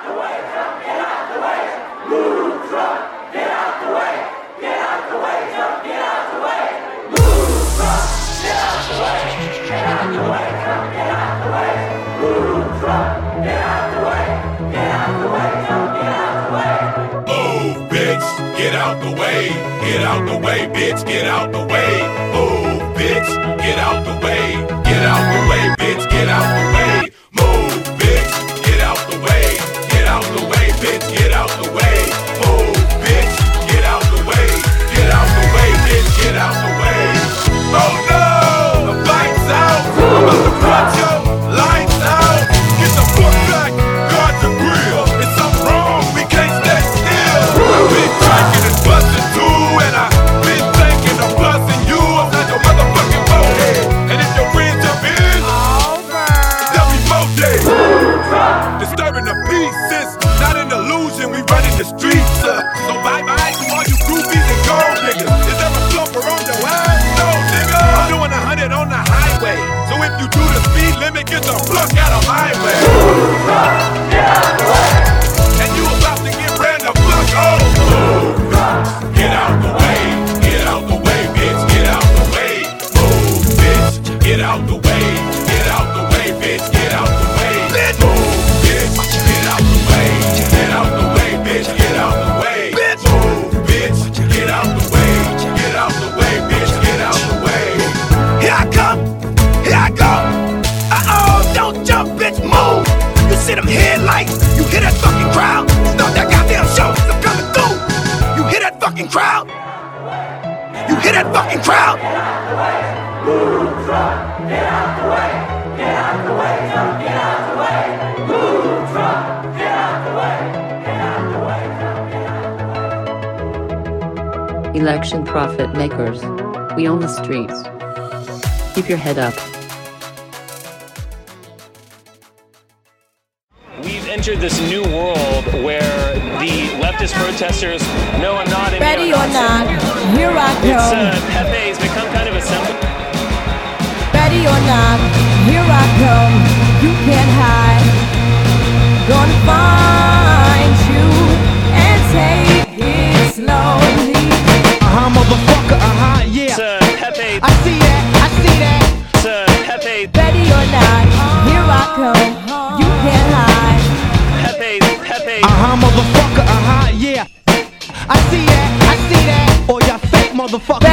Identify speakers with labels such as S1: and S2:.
S1: Get out the way, dump, get out the way, move get out the way, get out the way, get out the way, move get out the way, get out the way, get out the way, Move get out the way, get out the way, dump, get out the way. Bitch, get out the way, get out the way, bitch, get out the way. It's not an illusion. We running the
S2: streets, uh, so you hear that fucking crowd. That goddamn show, coming through. You hear that fucking crowd? You hear that fucking crowd?
S3: Election profit makers. We own the streets. Keep your head up.
S4: Entered this new world where the leftist protesters, no, I'm not. a
S5: Ready or not, here I
S4: It's uh,
S5: come.
S4: Pepe has become kind of a symbol.
S5: Ready or not, here I come. You can't hide. Gonna find you and take it slowly.
S6: Uh-huh, motherfucker, uh-huh, yeah.
S4: It's uh, Pepe.
S6: I see that, I see that.
S4: It's uh, Pepe.
S5: Ready or not, here I come. You can't hide.
S4: Pepe. Pepe.
S6: Uh-huh, motherfucker, uh-huh, yeah. I see that, I see that. Or y'all fake motherfuckers.